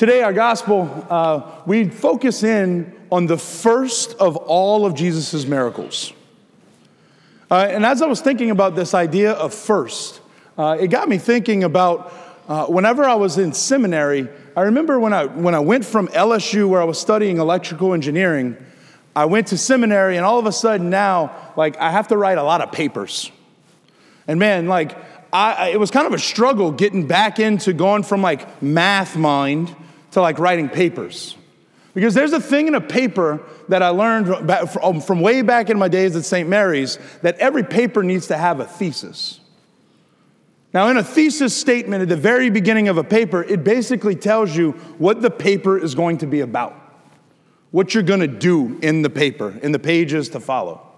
Today, our gospel, uh, we focus in on the first of all of Jesus' miracles. Uh, and as I was thinking about this idea of first, uh, it got me thinking about uh, whenever I was in seminary. I remember when I, when I went from LSU, where I was studying electrical engineering, I went to seminary, and all of a sudden now, like, I have to write a lot of papers. And man, like, I, it was kind of a struggle getting back into going from like math mind to like writing papers. Because there's a thing in a paper that I learned from um, way back in my days at St. Mary's that every paper needs to have a thesis. Now, in a thesis statement at the very beginning of a paper, it basically tells you what the paper is going to be about, what you're going to do in the paper, in the pages to follow.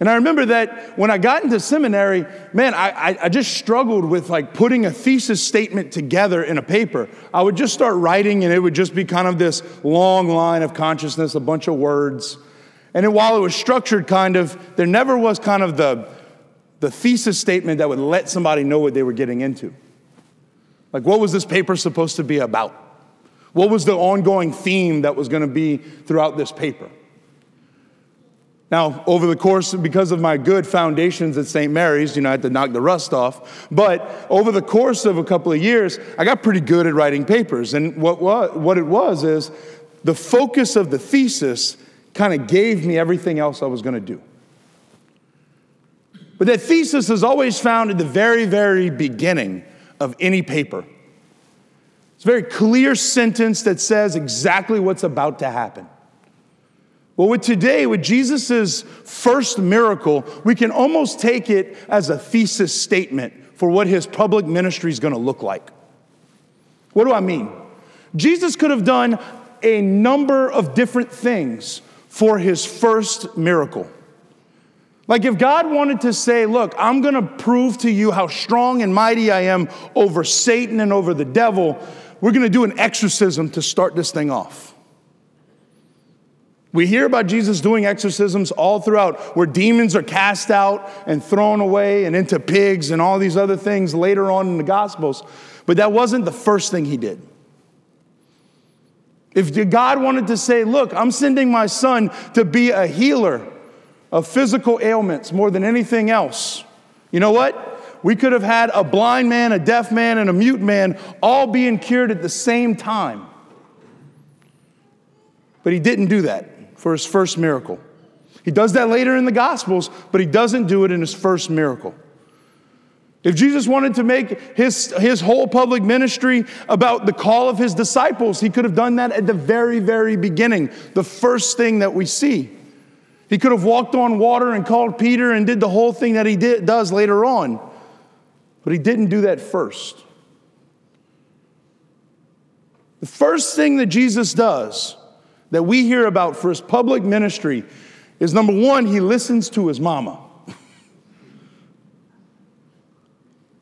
And I remember that when I got into seminary, man, I, I, just struggled with like putting a thesis statement together in a paper. I would just start writing and it would just be kind of this long line of consciousness, a bunch of words. And then while it was structured kind of, there never was kind of the, the thesis statement that would let somebody know what they were getting into. Like, what was this paper supposed to be about? What was the ongoing theme that was going to be throughout this paper? Now, over the course, because of my good foundations at St. Mary's, you know, I had to knock the rust off. But over the course of a couple of years, I got pretty good at writing papers. And what, what, what it was is the focus of the thesis kind of gave me everything else I was going to do. But that thesis is always found at the very, very beginning of any paper. It's a very clear sentence that says exactly what's about to happen. Well, with today, with Jesus' first miracle, we can almost take it as a thesis statement for what his public ministry is going to look like. What do I mean? Jesus could have done a number of different things for his first miracle. Like if God wanted to say, Look, I'm going to prove to you how strong and mighty I am over Satan and over the devil, we're going to do an exorcism to start this thing off. We hear about Jesus doing exorcisms all throughout, where demons are cast out and thrown away and into pigs and all these other things later on in the Gospels. But that wasn't the first thing he did. If God wanted to say, Look, I'm sending my son to be a healer of physical ailments more than anything else, you know what? We could have had a blind man, a deaf man, and a mute man all being cured at the same time. But he didn't do that for his first miracle. He does that later in the Gospels, but he doesn't do it in his first miracle. If Jesus wanted to make his, his whole public ministry about the call of his disciples, he could have done that at the very, very beginning, the first thing that we see. He could have walked on water and called Peter and did the whole thing that he did, does later on, but he didn't do that first. The first thing that Jesus does that we hear about for his public ministry is number one, he listens to his mama.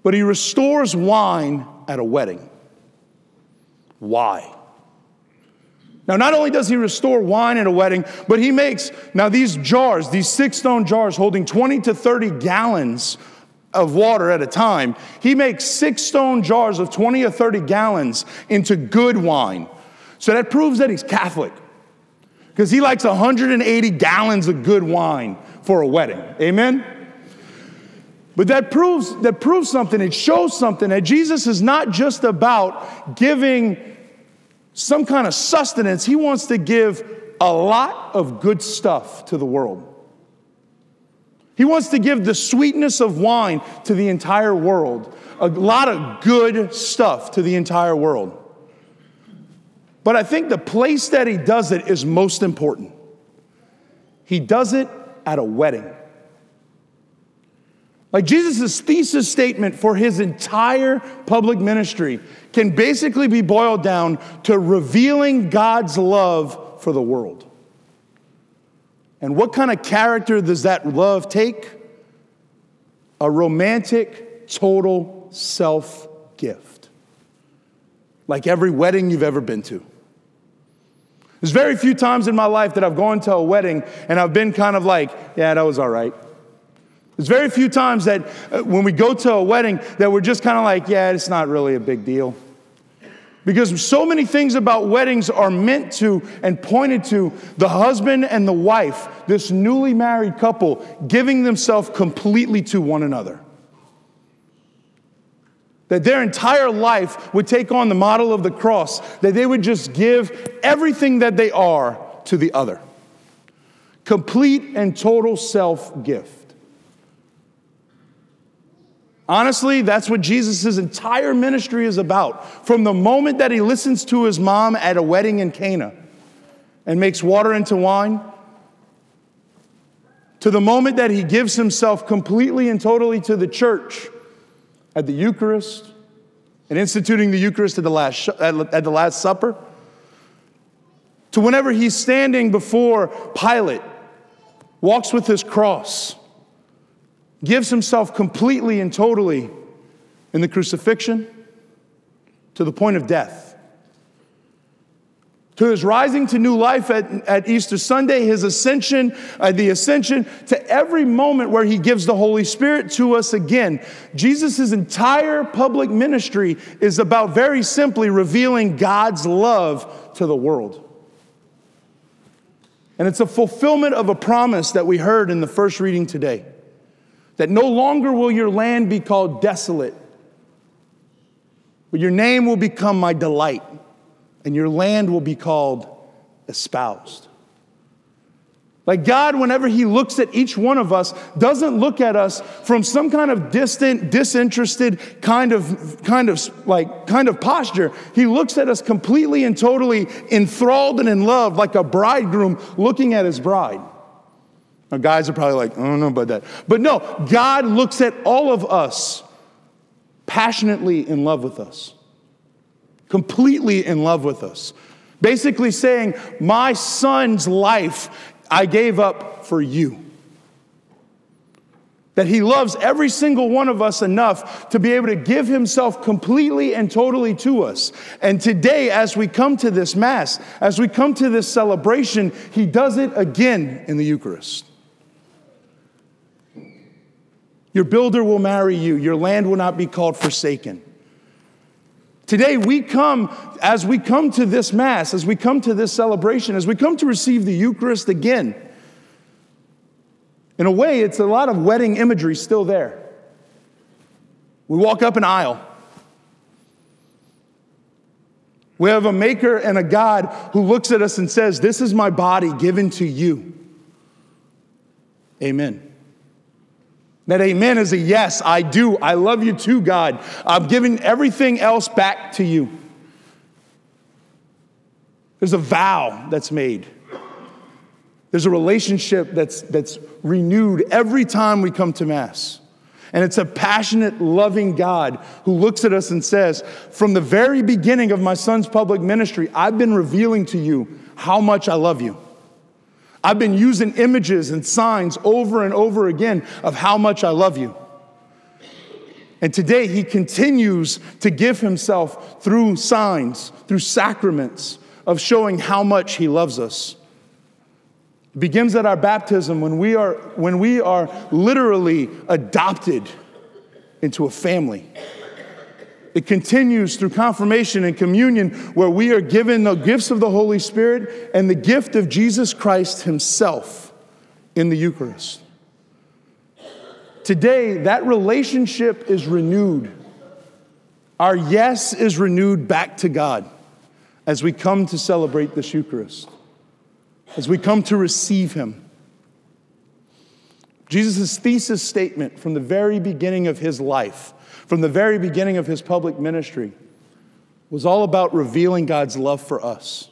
but he restores wine at a wedding. Why? Now, not only does he restore wine at a wedding, but he makes now these jars, these six stone jars holding 20 to 30 gallons of water at a time, he makes six stone jars of 20 or 30 gallons into good wine. So that proves that he's Catholic because he likes 180 gallons of good wine for a wedding. Amen? But that proves, that proves something, it shows something that Jesus is not just about giving some kind of sustenance, he wants to give a lot of good stuff to the world. He wants to give the sweetness of wine to the entire world, a lot of good stuff to the entire world. But I think the place that he does it is most important. He does it at a wedding. Like Jesus' thesis statement for his entire public ministry can basically be boiled down to revealing God's love for the world. And what kind of character does that love take? A romantic, total self gift. Like every wedding you've ever been to. There's very few times in my life that I've gone to a wedding and I've been kind of like, yeah, that was all right. There's very few times that uh, when we go to a wedding that we're just kind of like, yeah, it's not really a big deal. Because so many things about weddings are meant to and pointed to the husband and the wife, this newly married couple, giving themselves completely to one another. That their entire life would take on the model of the cross, that they would just give everything that they are to the other. Complete and total self gift. Honestly, that's what Jesus' entire ministry is about. From the moment that he listens to his mom at a wedding in Cana and makes water into wine, to the moment that he gives himself completely and totally to the church at the Eucharist and instituting the Eucharist at the Last, at the last Supper, to whenever he's standing before Pilate, walks with his cross gives himself completely and totally in the crucifixion to the point of death. To his rising to new life at, at Easter Sunday, his ascension, uh, the ascension, to every moment where he gives the Holy Spirit to us again. Jesus' entire public ministry is about very simply revealing God's love to the world. And it's a fulfillment of a promise that we heard in the first reading today that no longer will your land be called desolate, but your name will become my delight, and your land will be called espoused. Like God, whenever He looks at each one of us, doesn't look at us from some kind of distant, disinterested kind of, kind of, like, kind of posture. He looks at us completely and totally enthralled and in love, like a bridegroom looking at his bride. Now, guys are probably like, I don't know about that. But no, God looks at all of us passionately in love with us, completely in love with us. Basically saying, My son's life I gave up for you. That he loves every single one of us enough to be able to give himself completely and totally to us. And today, as we come to this Mass, as we come to this celebration, he does it again in the Eucharist. Your builder will marry you. Your land will not be called forsaken. Today, we come, as we come to this Mass, as we come to this celebration, as we come to receive the Eucharist again, in a way, it's a lot of wedding imagery still there. We walk up an aisle. We have a maker and a God who looks at us and says, This is my body given to you. Amen. That amen is a yes, I do. I love you too, God. I'm giving everything else back to you. There's a vow that's made. There's a relationship that's, that's renewed every time we come to Mass. And it's a passionate, loving God who looks at us and says, From the very beginning of my son's public ministry, I've been revealing to you how much I love you. I've been using images and signs over and over again of how much I love you. And today he continues to give himself through signs, through sacraments of showing how much he loves us. It begins at our baptism when we are, when we are literally adopted into a family. It continues through confirmation and communion, where we are given the gifts of the Holy Spirit and the gift of Jesus Christ Himself in the Eucharist. Today, that relationship is renewed. Our yes is renewed back to God as we come to celebrate this Eucharist, as we come to receive Him. Jesus' thesis statement from the very beginning of His life from the very beginning of his public ministry was all about revealing God's love for us.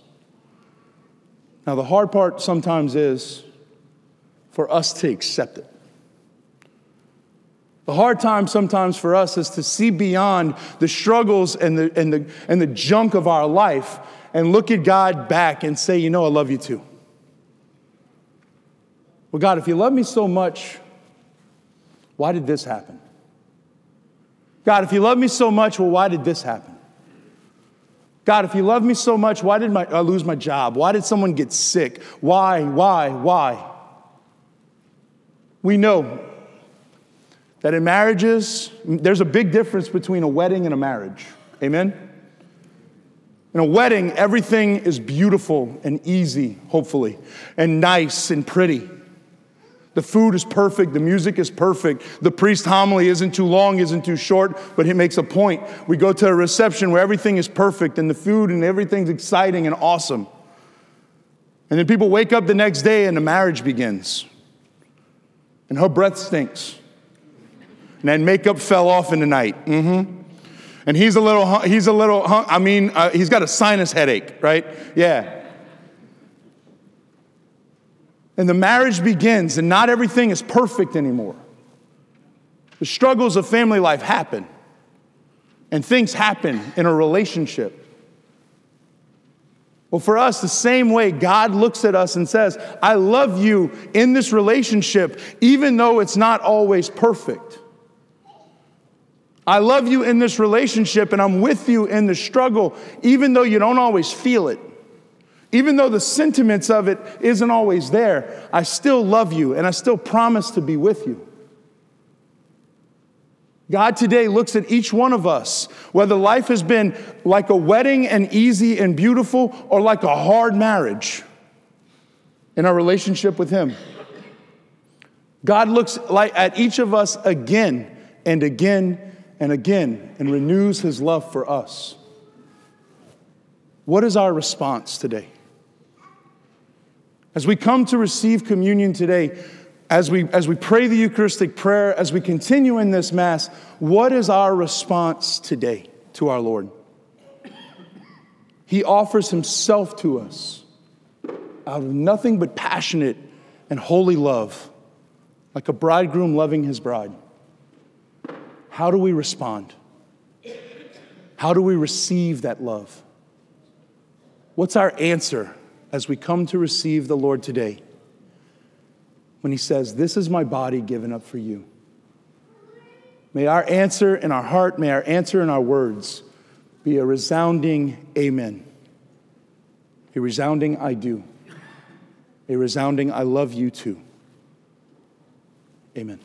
Now, the hard part sometimes is for us to accept it. The hard time sometimes for us is to see beyond the struggles and the, and, the, and the junk of our life and look at God back and say, You know, I love you too. Well, God, if you love me so much, why did this happen? God, if you love me so much, well, why did this happen? God, if you love me so much, why did my, I lose my job? Why did someone get sick? Why, why, why? We know that in marriages, there's a big difference between a wedding and a marriage. Amen? In a wedding, everything is beautiful and easy, hopefully, and nice and pretty. The food is perfect, the music is perfect, the priest homily isn't too long, isn't too short, but he makes a point. We go to a reception where everything is perfect and the food and everything's exciting and awesome. And then people wake up the next day and the marriage begins. And her breath stinks. And then makeup fell off in the night. Mm-hmm. And he's a little, he's a little, I mean, uh, he's got a sinus headache, right? Yeah. And the marriage begins, and not everything is perfect anymore. The struggles of family life happen, and things happen in a relationship. Well, for us, the same way God looks at us and says, I love you in this relationship, even though it's not always perfect. I love you in this relationship, and I'm with you in the struggle, even though you don't always feel it. Even though the sentiments of it isn't always there, I still love you and I still promise to be with you. God today looks at each one of us, whether life has been like a wedding and easy and beautiful or like a hard marriage in our relationship with Him. God looks like at each of us again and again and again and renews His love for us. What is our response today? As we come to receive communion today, as we, as we pray the Eucharistic prayer, as we continue in this Mass, what is our response today to our Lord? He offers Himself to us out of nothing but passionate and holy love, like a bridegroom loving his bride. How do we respond? How do we receive that love? What's our answer as we come to receive the Lord today when He says, This is my body given up for you. May our answer in our heart, may our answer in our words be a resounding amen, a resounding I do, a resounding I love you too. Amen.